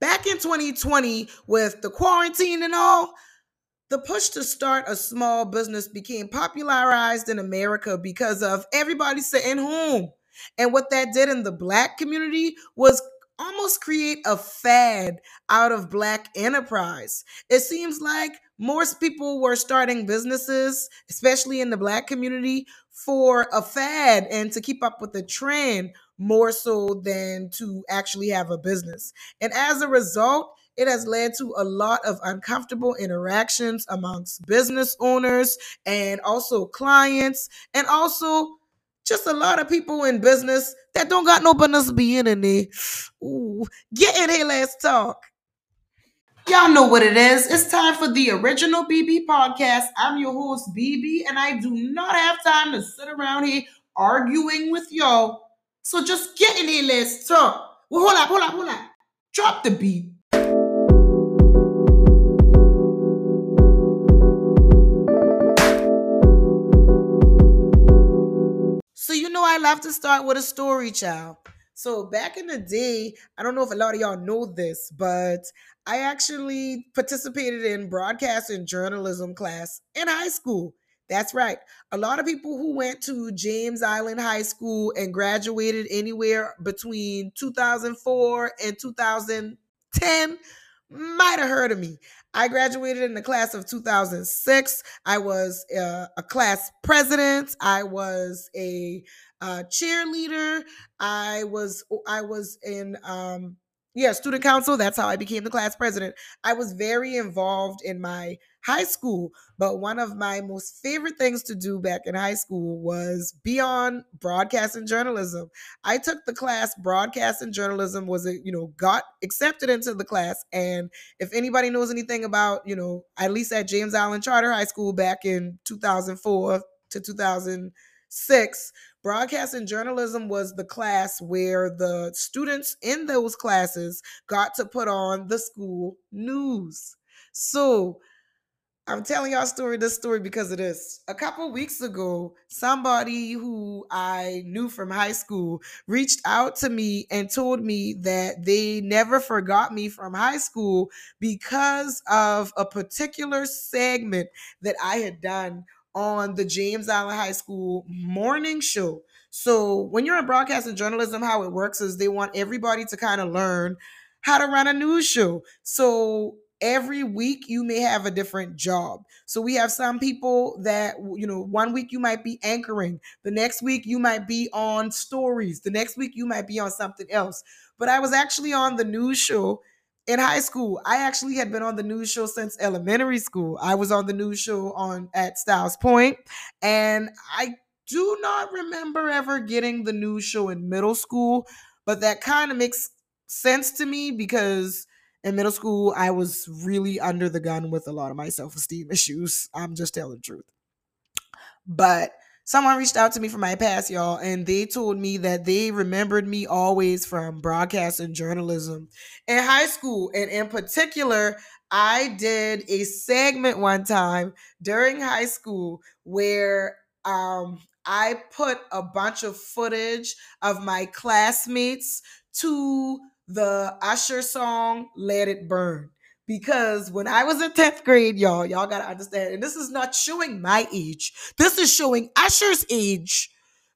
back in 2020 with the quarantine and all, the push to start a small business became popularized in America because of everybody sitting home. And what that did in the black community was almost create a fad out of black enterprise. It seems like most people were starting businesses, especially in the black community, for a fad and to keep up with the trend more so than to actually have a business. And as a result, it has led to a lot of uncomfortable interactions amongst business owners and also clients, and also just a lot of people in business that don't got no business being in there. Ooh, get in here, let's talk. Y'all know what it is. It's time for the original Bee Bee podcast. I'm your host, Bee Bee, and I do not have time to sit around here arguing with y'all. So just get in here, let's talk. Well, hold up, hold up, hold up. Drop the beat. So you know I love to start with a story, child. So back in the day, I don't know if a lot of y'all know this, but I actually participated in broadcast and journalism class in high school. That's right. A lot of people who went to James Island High School and graduated anywhere between 2004 and 2010 might have heard of me. I graduated in the class of 2006. I was uh, a class president. I was a uh, cheerleader. I was I was in um, yeah student council. That's how I became the class president. I was very involved in my high school. But one of my most favorite things to do back in high school was be on broadcast and journalism. I took the class broadcast and journalism was a, you know, got accepted into the class. And if anybody knows anything about, you know, at least at James Island Charter High School back in 2004 to 2006, broadcast and journalism was the class where the students in those classes got to put on the school news. So I'm telling y'all story this story because of this. A couple weeks ago, somebody who I knew from high school reached out to me and told me that they never forgot me from high school because of a particular segment that I had done on the James Island High School morning show. So, when you're in broadcast and journalism, how it works is they want everybody to kind of learn how to run a news show. So, every week you may have a different job. So we have some people that, you know, one week you might be anchoring, the next week you might be on stories, the next week you might be on something else. But I was actually on the news show in high school. I actually had been on the news show since elementary school. I was on the news show on at Stiles Point, and I do not remember ever getting the news show in middle school, but that kind of makes sense to me because in middle school, I was really under the gun with a lot of my self esteem issues. I'm just telling the truth. But someone reached out to me from my past, y'all, and they told me that they remembered me always from broadcast and journalism in high school. And in particular, I did a segment one time during high school where um, I put a bunch of footage of my classmates to the Usher song Let It Burn. Because when I was in 10th grade, y'all, y'all gotta understand, and this is not showing my age, this is showing Usher's age.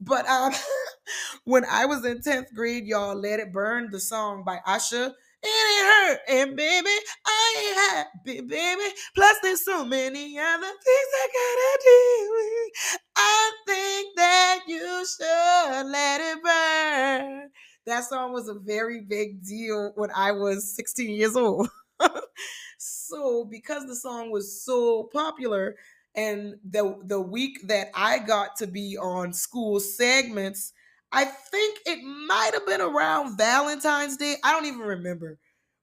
But um, when I was in 10th grade, y'all, Let It Burn, the song by Usher, it ain't hurt. And baby, I ain't happy, baby. Plus, there's so many other things I gotta deal with. I think that you should let it burn. That song was a very big deal when I was 16 years old. so because the song was so popular and the the week that I got to be on school segments, I think it might have been around Valentine's Day. I don't even remember.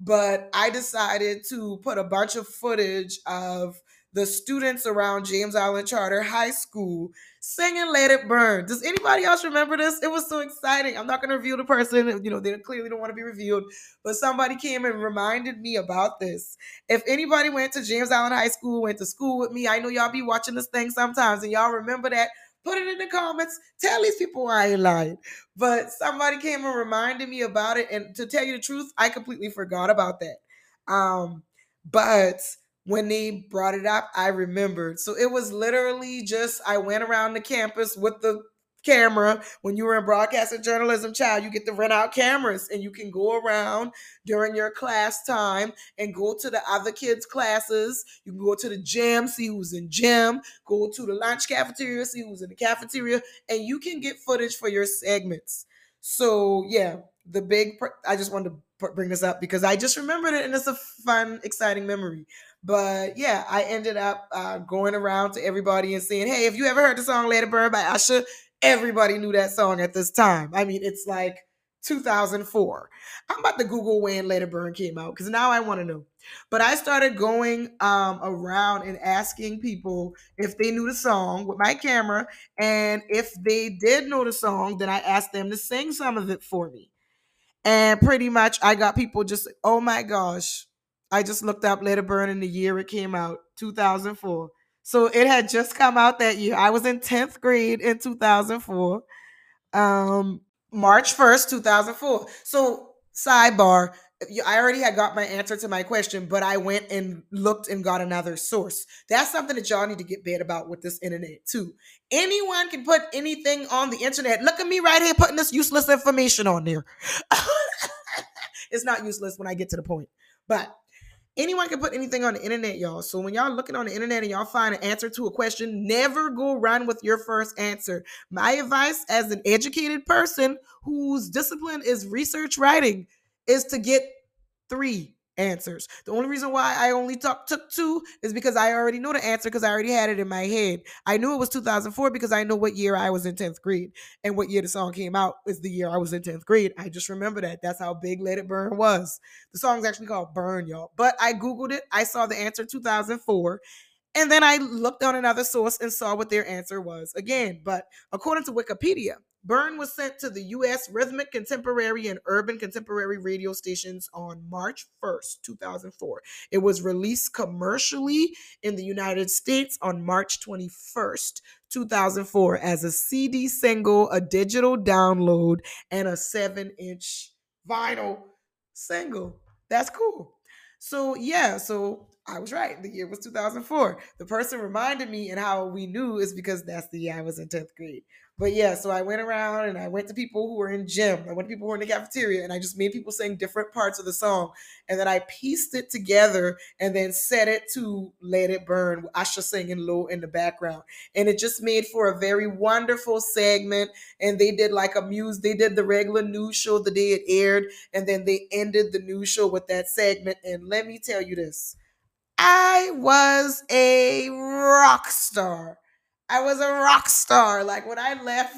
But I decided to put a bunch of footage of the students around James Island Charter High School singing Let It Burn. Does anybody else remember this? It was so exciting. I'm not going to reveal the person. You know, they clearly don't want to be revealed, but somebody came and reminded me about this. If anybody went to James Island High School, went to school with me, I know y'all be watching this thing sometimes and y'all remember that Put it in the comments. Tell these people I ain't lying. But somebody came and reminded me about it. And to tell you the truth, I completely forgot about that. Um, but when they brought it up, I remembered. So it was literally just I went around the campus with the camera. When you were in broadcast and journalism, child, you get to rent out cameras and you can go around during your class time and go to the other kids' classes. You can go to the gym, see who's in gym, go to the lunch cafeteria, see who's in the cafeteria, and you can get footage for your segments. So yeah, the big. I just wanted to bring this up because I just remembered it and it's a fun, exciting memory. But yeah, I ended up uh, going around to everybody and saying, "Hey, have you ever heard the song Let It Burn by Usher?" everybody knew that song at this time. I mean, it's like 2004. I'm about to Google when Let It Burn came out because now I want to know. But I started going um, around and asking people if they knew the song with my camera. And if they did know the song, then I asked them to sing some of it for me. And pretty much I got people just, oh my gosh. I just looked up Let It Burn in the year it came out, 2004. So it had just come out that year. I was in 10th grade in 2004. Um, March 1st, 2004. So, sidebar, I already had got my answer to my question, but I went and looked and got another source. That's something that y'all need to get bad about with this internet, too. Anyone can put anything on the internet. Look at me right here putting this useless information on there. it's not useless when I get to the point. But anyone can put anything on the internet, y'all. So when y'all looking on the internet and y'all find an answer to a question, never go run with your first answer. My advice as an educated person whose discipline is research writing is to get three answers. The only reason why I only talk, took two is because I already know the answer because I already had it in my head. I knew it was 2004 because I know what year I was in 10th grade and what year the song came out is the year I was in 10th grade. I just remember that. That's how big Let It Burn was. The song's actually called Burn, y'all. But I Googled it. I saw the answer 2004 and then I looked on another source and saw what their answer was again. But according to Wikipedia, Burn was sent to the U.S. Rhythmic Contemporary and Urban Contemporary radio stations on March 1st, 2004. It was released commercially in the United States on March 21st, 2004, as a CD single, a digital download, and a 7 inch vinyl single. That's cool. So, yeah, so I was right. The year was 2004. The person reminded me, and how we knew is because that's the year I was in 10th grade. But yeah, so I went around and I went to people who were in gym. I went to people who were in the cafeteria and I just made people sing different parts of the song. And then I pieced it together and then set it to Let It Burn, Usher singing low in the background. And it just made for a very wonderful segment. And they did like a muse, they did the regular news show the day it aired. And then they ended the news show with that segment. And let me tell you this. I was a rock star. I was a rock star. Like when I left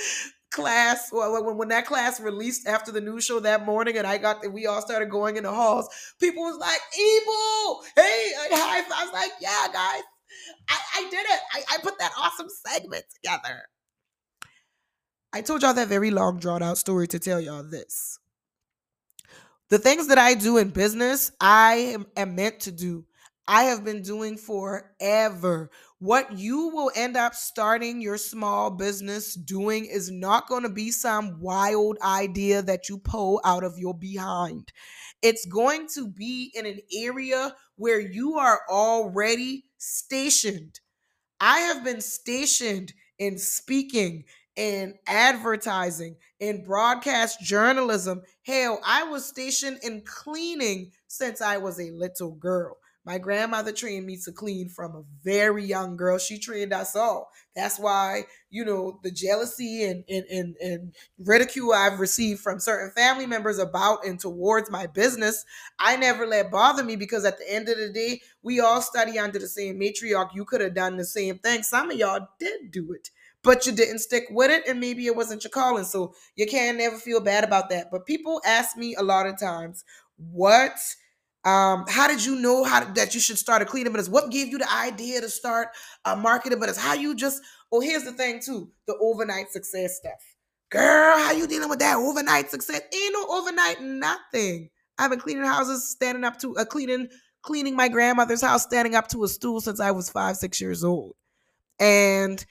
class, well, when, when that class released after the news show that morning, and I got we all started going in the halls, people was like, "Evil, hey, five!" I was like, "Yeah, guys, I, I did it. I, I put that awesome segment together." I told y'all that very long, drawn out story to tell y'all this. The things that I do in business, I am, am meant to do. I have been doing forever. What you will end up starting your small business doing is not going to be some wild idea that you pull out of your behind. It's going to be in an area where you are already stationed. I have been stationed in speaking, in advertising, in broadcast journalism. Hell, I was stationed in cleaning since I was a little girl. My grandmother trained me to clean from a very young girl. She trained us all. That's why, you know, the jealousy and, and, and, and ridicule I've received from certain family members about and towards my business, I never let bother me because at the end of the day, we all study under the same matriarch. You could have done the same thing. Some of y'all did do it but you didn't stick with it and maybe it wasn't your calling so you can never feel bad about that but people ask me a lot of times what um, how did you know how that you should start a cleaning business? What gave you the idea to start a marketing business? How you just oh here's the thing too, the overnight success stuff. Girl, how you dealing with that overnight success? Ain't no overnight nothing. I've been cleaning houses, standing up to a uh, cleaning cleaning my grandmother's house, standing up to a stool since I was five, six years old. And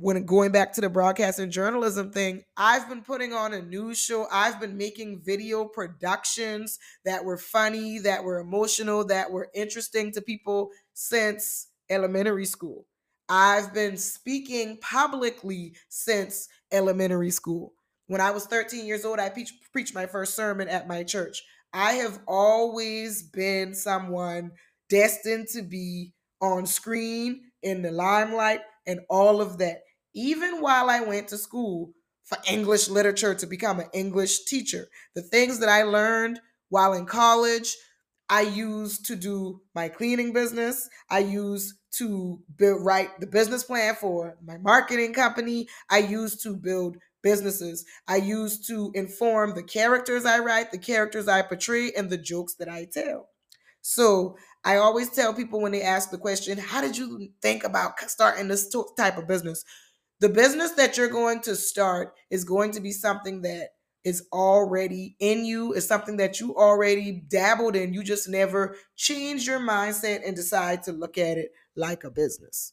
when going back to the broadcast and journalism thing, I've been putting on a news show. I've been making video productions that were funny, that were emotional, that were interesting to people since elementary school. I've been speaking publicly since elementary school. When I was 13 years old, I preached, my first sermon at my church. I have always been someone destined to be on screen, in the limelight, and all of that. Even while I went to school for English literature to become an English teacher, the things that I learned while in college, I used to do my cleaning business. I used to write the business plan for my marketing company. I used to build businesses. I used to inform the characters I write, the characters I portray, and the jokes that I tell. So I always tell people when they ask the question, How did you think about starting this type of business? the business that you're going to start is going to be something that is already in you, is something that you already dabbled in. You just never change your mindset and decide to look at it like a business.